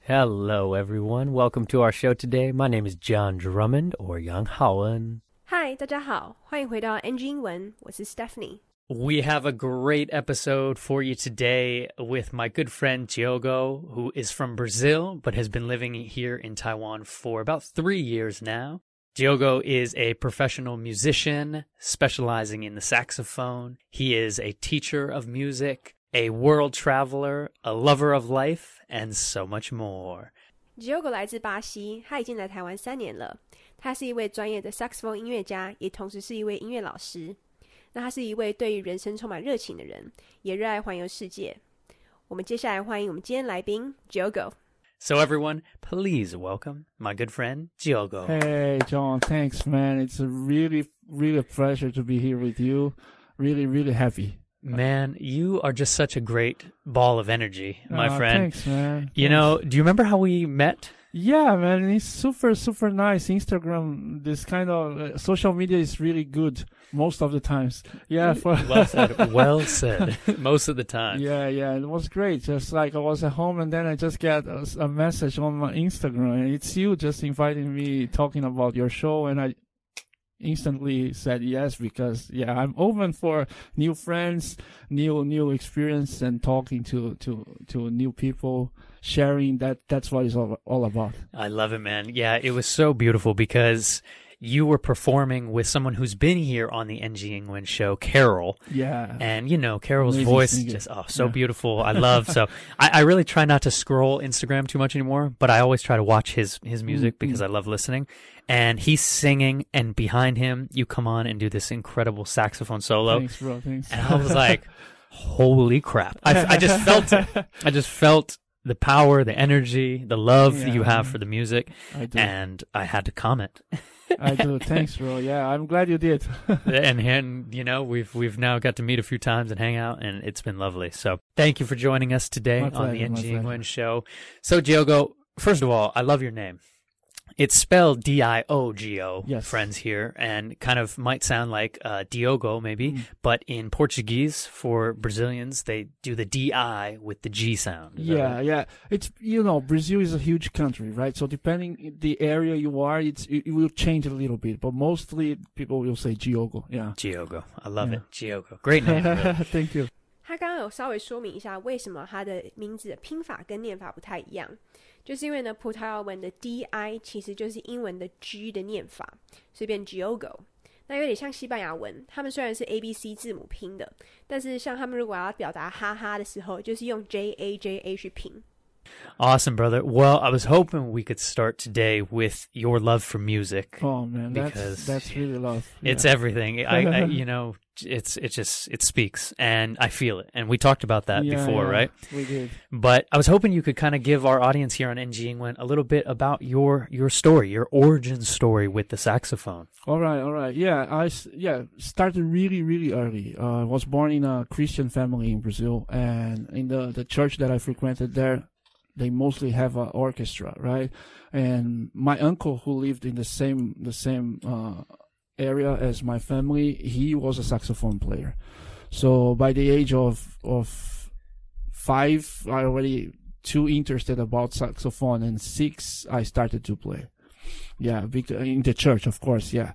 Hello, everyone. Welcome to our show today. My name is John Drummond, or Yang Haoen. 嗨，大家好，欢迎回到 NG 英文，我是 Stephanie。 We have a great episode for you today with my good friend Diogo, who is from Brazil but has been living here in Taiwan for about three years now. Diogo is a professional musician specializing in the saxophone. He is a teacher of music, a world traveler, a lover of life, and so much more. Diogo 来自巴西，他已经来台湾三年了。他是一位专业的萨克斯风音乐家，也同时是一位音乐老师。那他是一位对于人生充满热情的人，也热爱环游世界。我们接下来欢迎我们今天来宾 Diogo。 So, everyone, please welcome my good friend Diogo. Hey, John, thanks, man. It's a really, really a pleasure to be here with you. Really, really happy. Man, you are just such a great ball of energy, my Uh, friend. Thanks, man. You Thanks. know, do you remember how we met? Yeah, man. It's super, super nice. Instagram, this kind of uh, social media is really good most of the times. Yeah, for Well said. well said. Most of the time. Yeah, yeah, it was great. Just like I was at home, and then I just get a, a message on my Instagram, and it's you just inviting me, talking about your show, and I instantly said yes because yeah, I'm open for new friends, new new experience, and talking to to to new people, sharing that. That's what it's all all about. I love it, man. Yeah, it was so beautiful because you were performing with someone who's been here on the NG Ingwen show, Carol. Yeah, And you know, Carol's Amazing voice singer. just oh so Yeah. beautiful. I love so I, I really try not to scroll Instagram too much anymore, but I always try to watch his his music Mm, because I love listening. And he's singing and behind him you come on and do this incredible saxophone solo. thanks, bro. Thanks. And I was like, holy crap. I, I just felt it. I just felt the power, the energy, the love that you have for the music. I. And I had to comment. I do. Thanks, bro. Yeah, I'm glad you did. and and you know we've we've now got to meet a few times and hang out and it's been lovely so thank you for joining us today My on the pleasure, my ng ingwen show so diogo first of all i love your name it's spelled d-i-o-g-o Yes. friends here and kind of might sound like uh, diogo maybe Mm. but in portuguese for brazilians they do the di with the g sound Yeah, right? yeah. It's you know Brazil is a huge country, right? So depending the area you are, it's it, it will change a little bit, but mostly people will say Giogo. Yeah. diogo i love Yeah. it diogo great name really. Thank you. 他刚刚有稍微说明一下为什么他的名字的拼法跟念法不太一样，就是因为呢，葡萄牙文的 D I 其实就是英文的 G 的念法，所以变 Giogo。那有点像西班牙文，他们虽然是 A B C 字母拼的，但是像他们如果要表达哈哈的时候，就是用 J A J A 去拼。 awesome brother well i was hoping we could start today with your love for music Oh man, that's Because that's really love. It's yeah. everything. I, I, you know, it's it just it speaks, and I feel it. And we talked about that Yeah, before, yeah, right? We did. But I was hoping you could kind of give our audience here on NG Ingwen a little bit about your your story, your origin story with the saxophone. All right, all right. Yeah, I yeah started really really early. Uh, I was born in a Christian family in Brazil, and in the the church that I frequented there, they mostly have an orchestra, right? And my uncle, who lived in the same the same uh, area as my family, he was a saxophone player. So by the age of of five, I already too interested about saxophone, and six, I started to play. Yeah, in the church, of course, yeah.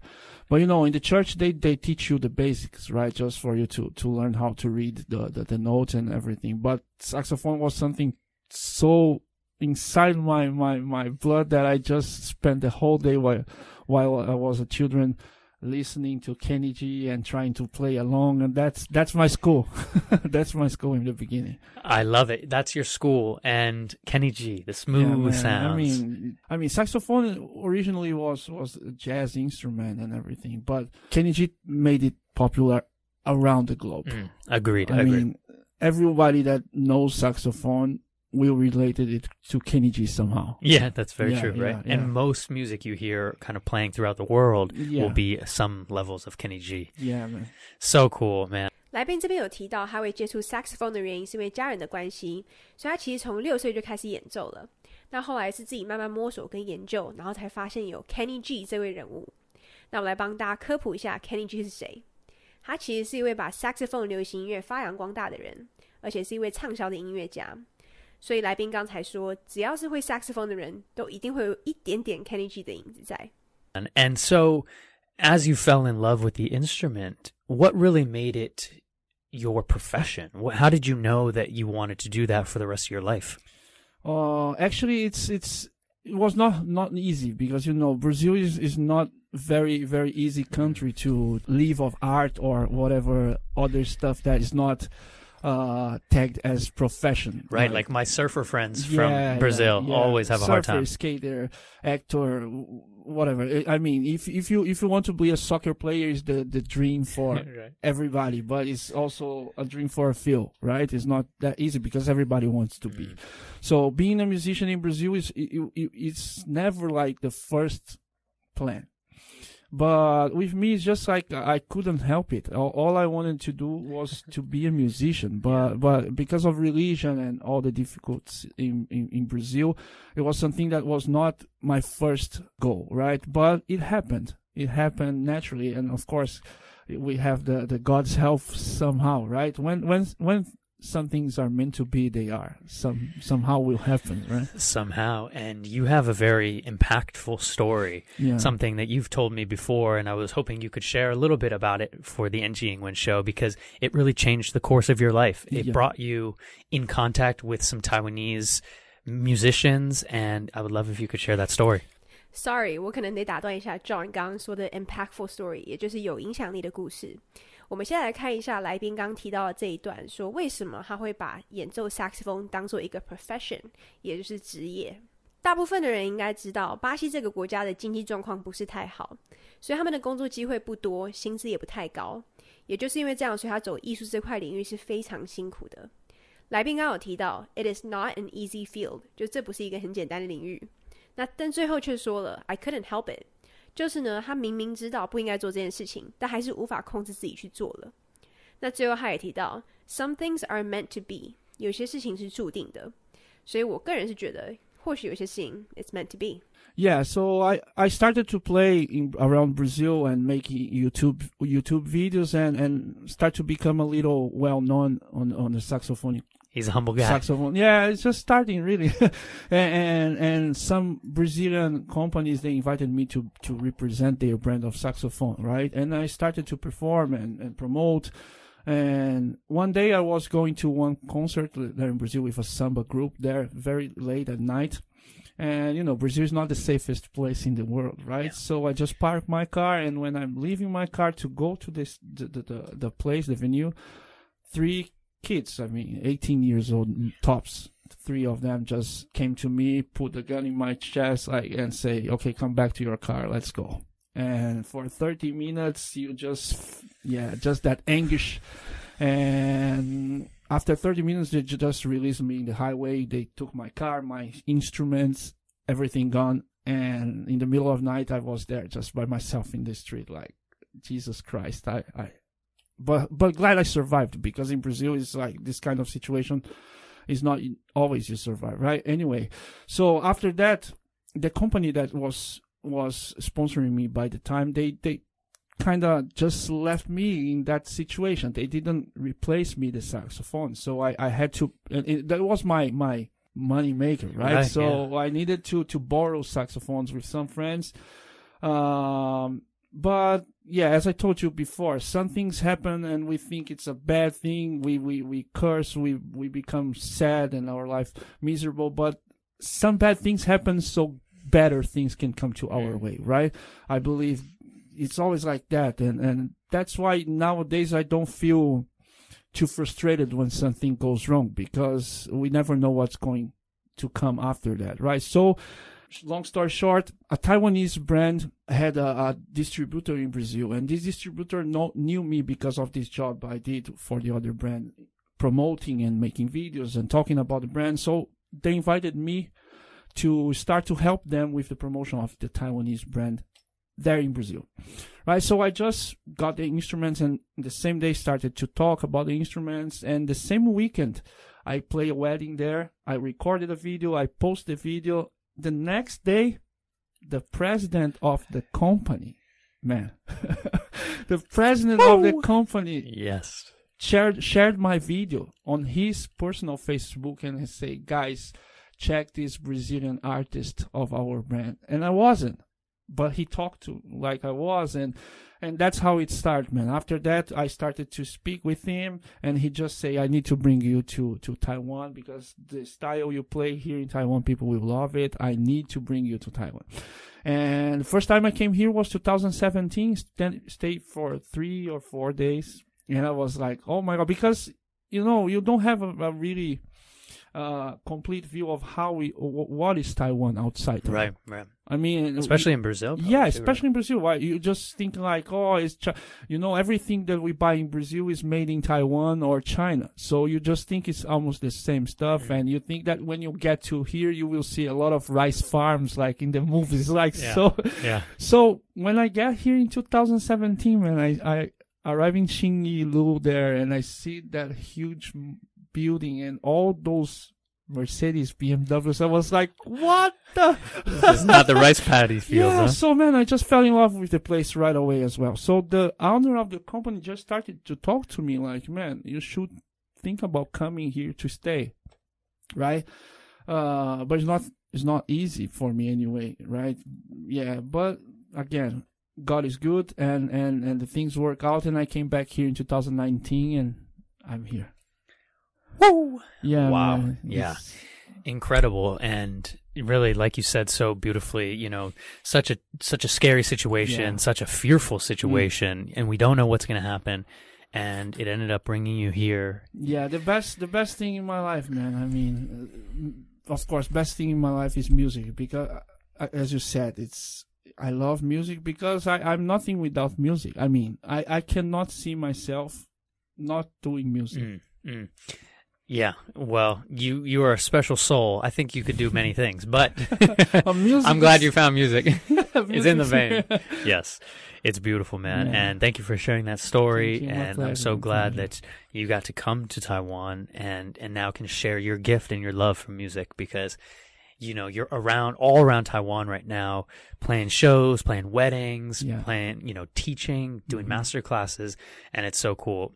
But you know, in the church, they, they teach you the basics, right? Just for you to, to learn how to read the, the, the notes and everything. But saxophone was something so inside my, my, my blood that I just spent the whole day while, while I was a children listening to Kenny G and trying to play along. And that's, that's my school. that's my school in the beginning. I love it. That's your school, and Kenny G, the smooth man. sounds. I mean, I mean, saxophone originally was was a jazz instrument and everything, but Kenny G made it popular around the globe. Mm, agreed. I agreed. mean, everybody that knows saxophone will relate it to Kenny G somehow. yeah, that's very Yeah, true, yeah, right? yeah. And most music you hear kind of playing throughout the world Yeah. will be some levels of Kenny G. Yeah, man. So cool, man. 来宾这边有提到，他会接触 saxophone 的原因是因为家人的关系，所以他其实从六岁就开始演奏了。那后来是自己慢慢摸索跟研究，然后才发现有 Kenny G 这位人物。那我来帮大家科普一下 Kenny G 是谁。他其实是一位把 saxophone 流行音乐发扬光大的人，而且是一位畅销的音乐家。 所以来宾刚才说，只要是会 saxophone 的人都一定会有一点点 Kenny G 的影子在。 And, and so, as you fell in love with the instrument, what really made it your profession? Wh- How did you know that you wanted to do that for the rest of your life? Uh, actually, it's it's it was not not easy because you know Brazil is is not very very easy country to live of art or whatever other stuff that is not uh tagged as profession. Right, like my surfer friends Yeah, from Brazil yeah. always have a hard Surfer, time. Skater, actor, whatever. I- mean, if if you if you want to be a soccer player, is the the dream for Right. everybody, but it's also a dream for a few, right? It's not that easy because everybody wants to Mm. be. So being a musician in Brazil is it, it, it's never like the first plan. But with me, it's just like I couldn't help it. All, all I wanted to do was to be a musician. But but because of religion and all the difficulties in, in, in Brazil, it was something that was not my first goal, right? But it happened. It happened naturally, and of course, we have the the God's help somehow, right? When when when some things are meant to be, they are. Some somehow will happen, right? Somehow. And you have a very impactful story, Yeah. something that you've told me before, and I was hoping you could share a little bit about it for the NG England show because it really changed the course of your life. It Yeah. brought you in contact with some Taiwanese musicians, and I would love if you could share that story. Sorry，我可能得打断一下 John 刚刚说的 impactful story，也就是有影响力的故事。 我们先来看一下来宾刚提到的这一段，说为什么他会把演奏 saxophone 当做一个 profession，也就是职业。大部分的人应该知道，巴西这个国家的经济状况不是太好，所以他们的工作机会不多，薪资也不太高。也就是因为这样，所以他走艺术这块领域是非常辛苦的。来宾刚刚有提到，it is not an easy field，就这不是一个很简单的领域。那但最后却说了 I couldn't help it，就是呢，他明明知道不应该做这件事情，但还是无法控制自己去做了。那最后他也提到，some things are meant to be，有些事情是注定的。所以我个人是觉得，或许有些事情 it's meant to be。 Yeah, so I, I started to play in around Brazil and making YouTube YouTube videos and, and start to become a little well known on on the saxophone He's a humble guy. saxophone. Yeah, it's just starting really, and, and and some Brazilian companies they invited me to to represent their brand of saxophone, right? And I started to perform and, and promote. And one day I was going to one concert there in Brazil with a samba group there very late at night. And you know, Brazil is not the safest place in the world, right? Yeah. So I just park my car, and when I'm leaving my car to go to this the the, the, the place, the venue, three kids, I mean, 18 years old tops, three of them just came to me, put the gun in my chest, like, and say, "Okay, come back to your car, let's go." And for 30 minutes, you just, yeah, just that anguish. And after 30 minutes, they just released me in the highway. They took my car, my instruments, everything gone. And in the middle of night, I was there just by myself in the street, like, Jesus Christ, I, I, but, but glad I survived because in Brazil, it's like this kind of situation is not always you survive, right? Anyway, so after that, the company that was, was sponsoring me by the time they, they, kind of just left me in that situation. They didn't replace me the saxophone, so I, I had to. And it, that was my my money maker, right? Right, so I needed to to borrow saxophones with some friends. Um, but yeah, as I told you before, some things happen and we think it's a bad thing. We we we curse. We we become sad and our life miserable. But some bad things happen, so better things can come to our way, right? I believe it's always like that and and that's why nowadays I don't feel too frustrated when something goes wrong because we never know what's going to come after that right so long story short a Taiwanese brand had a, a distributor in Brazil and this distributor know, knew me because of this job I did for the other brand promoting and making videos and talking about the brand so they invited me to start to help them with the promotion of the Taiwanese brand there in Brazil. Right. So I just got the instruments and the same day started to talk about the instruments and the same weekend I play a wedding there. I recorded a video. I posted the video. The next day, the president of the company, man, the president of the company Yes. shared shared my video on his personal Facebook and he say, guys, check this Brazilian artist of our brand, and I wasn't, but he talked to like I was, and and that's how it started, man. After that, I started to speak with him, and he just say, "I need to bring you to to Taiwan because the style you play here in Taiwan, people will love it. I need to bring you to Taiwan." And first time I came here was 2017. Then stayed for three or four days, and I was like, "Oh my god!" Because you know you don't have a, a really uh, complete view of how we what is Taiwan outside. Taiwan. Right, right. I mean, especially in Brazil. Yeah, especially right? in Brazil. Why you just think like, oh, it's Ch-. you know everything that we buy in Brazil is made in Taiwan or China. So you just think it's almost the same stuff, mm-hmm. and you think that when you get to here, you will see a lot of rice farms like in the movies, like yeah. so. Yeah. So when I get here in 2017, when I I arrive in Xinyi Lu there, and I see that huge building and all those Mercedes, BMWs. I was like, what the? is not the rice paddy field, yeah, huh? so man, I just fell in love with the place right away as well. So the owner of the company just started to talk to me like, man, you should think about coming here to stay, right? Uh, but it's not, it's not easy for me anyway, right? Yeah, but again, God is good and, and, and the things work out and I came back here in 2019 and I'm here. Woo! Yeah. Wow. man. Yeah. It's- Incredible and really, like you said so beautifully, you know, such a such a scary situation, Yeah. such a fearful situation, and we don't know what's going to happen. And it ended up bringing you here. Yeah, the best the best thing in my life, man. I mean, uh, of course, best thing in my life is music because, uh, as you said, it's I love music because I I'm nothing without music. I mean, I I cannot see myself not doing music. Mm, mm. Yeah. Well, you you are a special soul. I think you could do many things, but I'm glad you found music. it's in the vein. Yes, it's beautiful, man. Yeah. And thank you for sharing that story. You. And I'm so glad that you got to come to Taiwan and and now can share your gift and your love for music because you know you're around all around Taiwan right now, playing shows, playing weddings, Yeah. playing you know teaching, doing Mhm. master classes, and it's so cool.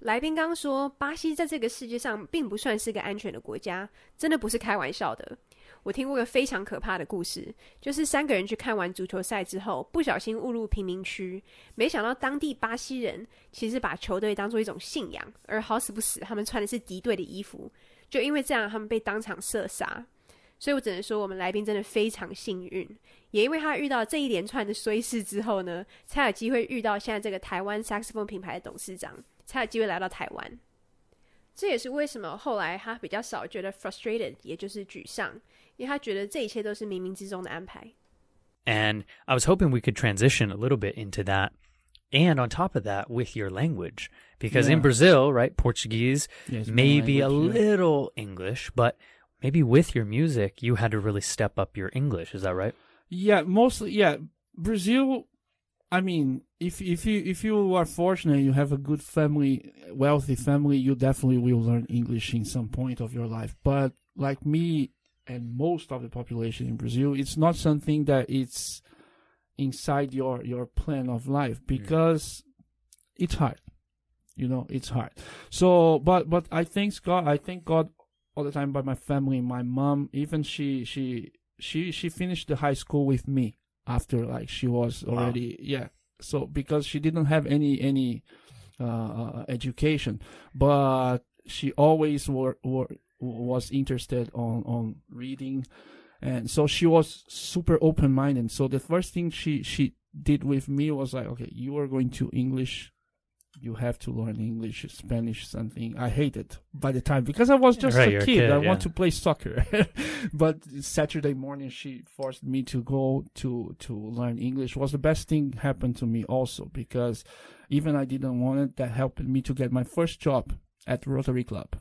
来宾刚说，巴西在这个世界上并不算是个安全的国家，真的不是开玩笑的。我听过个非常可怕的故事，就是三个人去看完足球赛之后，不小心误入贫民区，没想到当地巴西人其实把球队当做一种信仰，而好死不死，他们穿的是敌对的衣服，就因为这样，他们被当场射杀。所以我只能说，我们来宾真的非常幸运，也因为他遇到这一连串的衰事之后呢，才有机会遇到现在这个台湾 saxophone 品牌的董事长。才有机会来到台湾。这也是为什么后来他比较少觉得 frustrated，也就是沮丧，因为他觉得这一切都是冥冥之中的安排。 And I was hoping we could transition a little bit into that. And on top of that, with your language. Because in Yeah. Brazil, right, Portuguese, Yes, my maybe a language, yeah. little English, but maybe with your music, you had to really step up your English. Is that right? Yeah, mostly. Yeah, Brazil. I mean, if if you if you are fortunate, you have a good family, wealthy family, you definitely will learn English in some point of your life. But like me and most of the population in Brazil, it's not something that it's inside your your plan of life because it's hard. You know, it's hard. So, but but I thank God. I thank God all the time by my family. My mom, even she she she she finished the high school with me after like she was Wow. already yeah. So because she didn't have any any uh, uh, education, but she always were, were was interested on on reading, and so she was super open minded. So the first thing she she did with me was like, okay, you are going to English. You have to learn English, Spanish, something. I hated by the time because I was just Right, a you're a kid. kid, I yeah. want to play soccer, but Saturday morning she forced me to go to to learn English. Was the best thing happened to me also because even I didn't want it. That helped me to get my first job at Rotary Club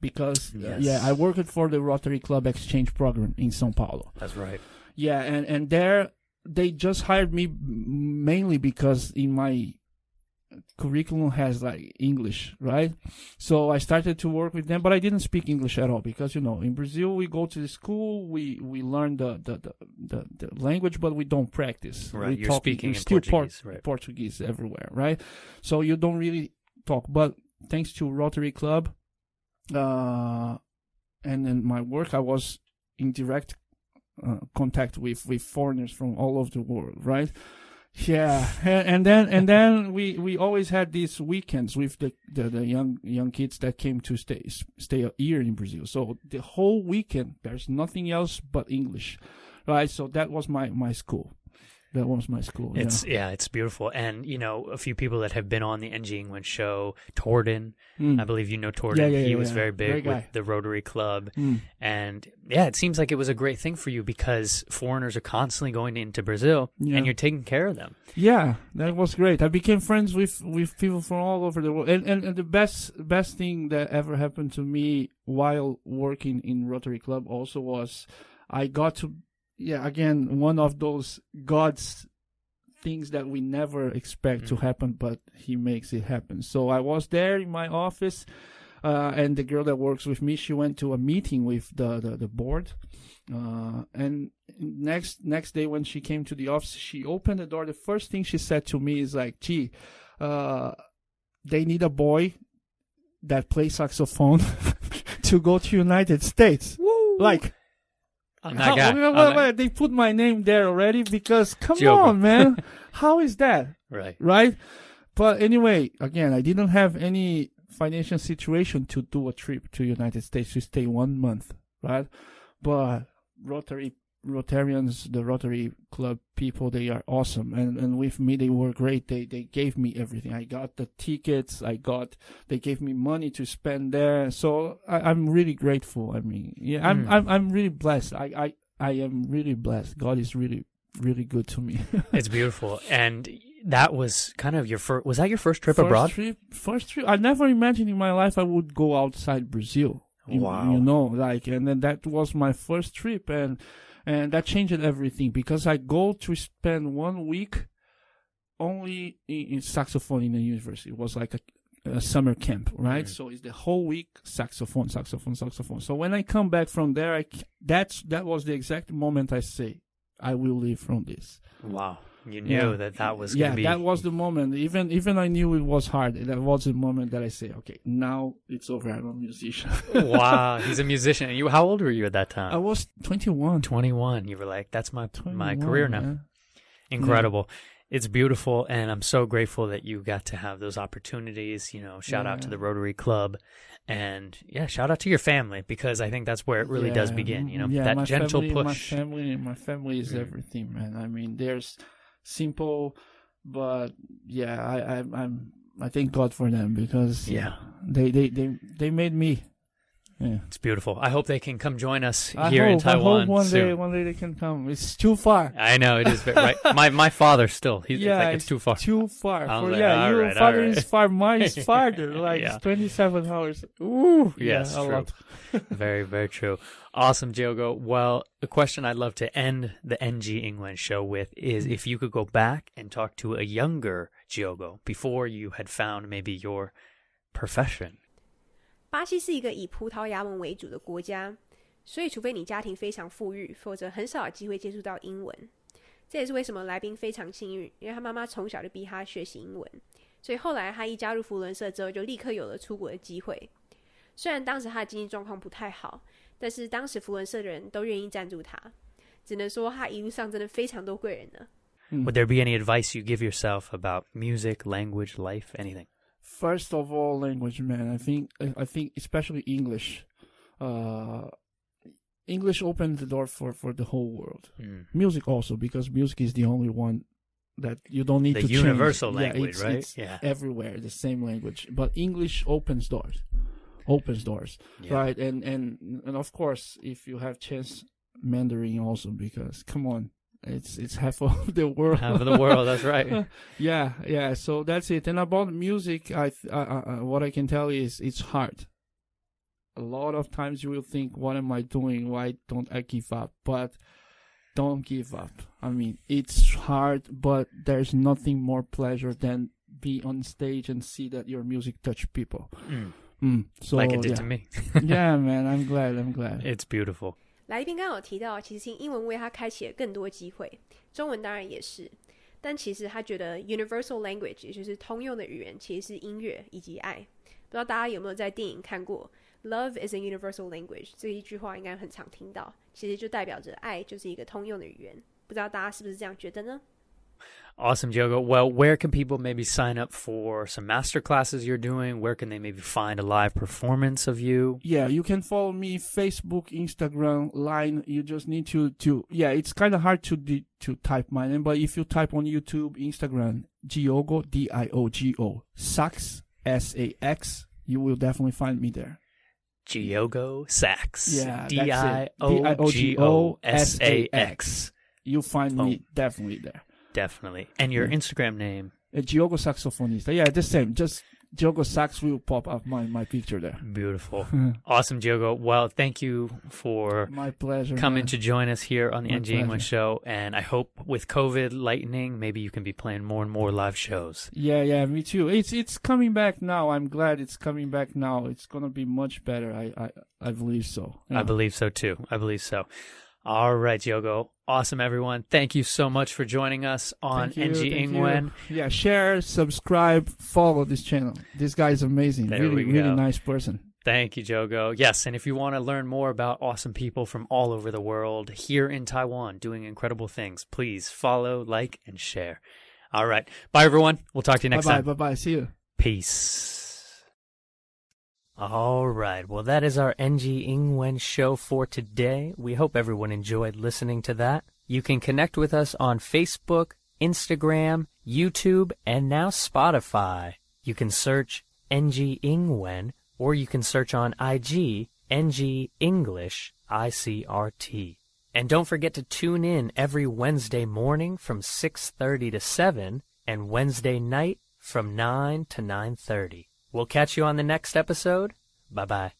because Yes. yeah, I worked for the Rotary Club exchange program in São Paulo. That's right. Yeah, and and there they just hired me mainly because in my curriculum has like English, right? So I started to work with them, but I didn't speak English at all because you know in Brazil we go to the school, we we learn the the the, the, the language, but we don't practice. Right, We you're talk- speaking still Portuguese, Port- right. Portuguese everywhere, right? So you don't really talk. But thanks to Rotary Club, uh, and in my work, I was in direct uh, contact with with foreigners from all over the world, right? Yeah, and, then and then we we always had these weekends with the, the the young young kids that came to stay stay a year in Brazil. So the whole weekend there's nothing else but English, right? So that was my my school. That was my school. It's yeah. yeah, it's beautiful, and you know a few people that have been on the NG Ingwen show. Torden, Mm. I believe you know Torden. Yeah, yeah, he was very big with the Rotary Club, Mm. and yeah, it seems like it was a great thing for you because foreigners are constantly going into Brazil, and you're taking care of them. Yeah, that was great. I became friends with with people from all over the world, and and, and the best best thing that ever happened to me while working in Rotary Club also was I got to yeah again one of those God's things that we never expect to Mm. happen, but He makes it happen. So I was there in my office. Uh, and the girl that works with me, she went to a meeting with the, the, the board. Uh, and next next day when she came to the office, she opened the door. The first thing she said to me is like, "Gee, uh, they need a boy that plays saxophone to go to United States." Like, I'm how- that guy. wait, wait, they put my name there already because come Joke. on, man, how is that? Right. right? But anyway, again, I didn't have any financial situation to do a trip to United States to stay one month, right? But Rotary Rotarians, the Rotary Club people, they are awesome, and and with me they were great. They they gave me everything. I got the tickets. I got. They gave me money to spend there. So I, I'm really grateful. I mean, yeah, I'm Mm. I'm I'm really blessed. I I I am really blessed. God is really really good to me. It's beautiful, and that was kind of your first. Was that your first trip first abroad? Trip, first trip. I never imagined in my life I would go outside Brazil. You- Wow. You know, like, and then that was my first trip, and and that changed everything because I go to spend one week only in, in saxophone in the university. It was like a, a summer camp, right? Mm. So it's the whole week saxophone, saxophone, saxophone. So when I come back from there, I that's that was the exact moment I say I will leave from this. Wow, you knew Yeah. that that was yeah be. that was the moment even even i knew it was hard that was the moment that i say okay now it's over i'm a musician wow, he's a musician. And you, how old were you at that time? i was 21 21. You were like, that's my my career now. man. Incredible. It's beautiful, and I'm so grateful that you got to have those opportunities. You know, shout out to the Rotary Club, and yeah, shout out to your family because I think that's where it really does begin. You know, yeah, that gentle family, my push. family my family is Mm. everything man i mean there's simple but yeah i i i'm i thank god for them because Yeah. they they they, they made me yeah It's beautiful. I hope they can come join us I here hope, in Taiwan I hope one soon. day one day they can come it's too far I know it is right. My my father still. He's yeah, like it's too far. Too far. For, like, yeah, your right, father right. is far. Mine is farther. Like Yeah. 27 hours. Ooh, Yeah, yes, a true. lot. very, very true. Awesome, Diogo. Well, the question I'd love to end the NG Ingwen show with is if you could go back and talk to a younger Diogo before you had found maybe your profession. 巴西是一个以葡萄牙文为主的国家，所以除非你家庭非常富裕，否则很少有机会接触到英文。这也是为什么来宾非常幸运，因为他妈妈从小就逼他学习英文，所以后来他一加入福伦社之后，就立刻有了出国的机会。虽然当时他的经济状况不太好，但是当时福伦社的人都愿意赞助他，只能说他一路上真的非常多贵人呢。Would there be any advice you give yourself about music, language, life, anything? First of all, language, man. I think I think especially English. Uh, English opened the door for for the whole world. Mm. Music also because music is the only one that you don't need The to change. universal Yeah, language, it's- right? it's Yeah. everywhere the same language, but English opens doors. Opens doors. Yeah. right and and and of course if you have chance mandarin also because come on it's it's half of the world Half of the world, that's right. yeah yeah so that's it and about music i th- uh, uh, uh, what i can tell you is it's hard a lot of times you will think what am i doing why don't i give up but don't give up i mean it's hard but there's nothing more pleasure than be on stage and see that your music touch people Mm. mm. so like it did yeah. to me. yeah man i'm glad i'm glad It's beautiful. 来宾刚刚有提到，其实英文为他开启了更多机会，中文当然也是。但其实他觉得 universal language 也就是通用的语言，其实是音乐以及爱。不知道大家有没有在电影看过 “Love is a universal language” 这一句话，应该很常听到。其实就代表着爱就是一个通用的语言。不知道大家是不是这样觉得呢？Awesome, Diogo. Well, where can people maybe sign up for some master classes you're doing? Where can they maybe find a live performance of you? Yeah, you can follow me Facebook, Instagram, Line. You just need to to yeah. It's kind of hard to to type my name, but if you type on YouTube, Instagram, Diogo D I O G O Sax S A X, you will definitely find me there. Diogo Sax. Yeah, D I O G O S A X. You'll find me oh. definitely there. Definitely. And your Yeah. Instagram name. Uh, Diogo Saxofonista. Yeah, the same. Just Diogo Sax will pop up my my picture there. Beautiful. awesome, Diogo. Well, thank you for My pleasure. coming man. to join us here on the My NG English show. And I hope with COVID lightening, maybe you can be playing more and more live shows. Yeah, yeah, me too. It's it's coming back now. I'm glad it's coming back now. It's gonna be much better. I I, I believe so. I believe so too. I believe so. All right, Diogo. Awesome, everyone. Thank you so much for joining us on you, NG Ingwen. you. Yeah, share, subscribe, follow this channel. This guy is amazing. There really, really nice person. Thank you, Jogo. Yes, and if you want to learn more about awesome people from all over the world here in Taiwan doing incredible things, please follow, like, and share. All right. Bye, everyone. We'll talk to you Bye next bye, time. bye bye. See you. Peace. All right. Well, that is our NG Ingwen show for today. We hope everyone enjoyed listening to that. You can connect with us on Facebook, Instagram, YouTube, and now Spotify. You can search NG Ingwen or you can search on IG NG English ICRT. And don't forget to tune in every Wednesday morning from 6:30 to 7 and Wednesday night from 9 to 9:30. We'll catch you on the next episode. Bye bye.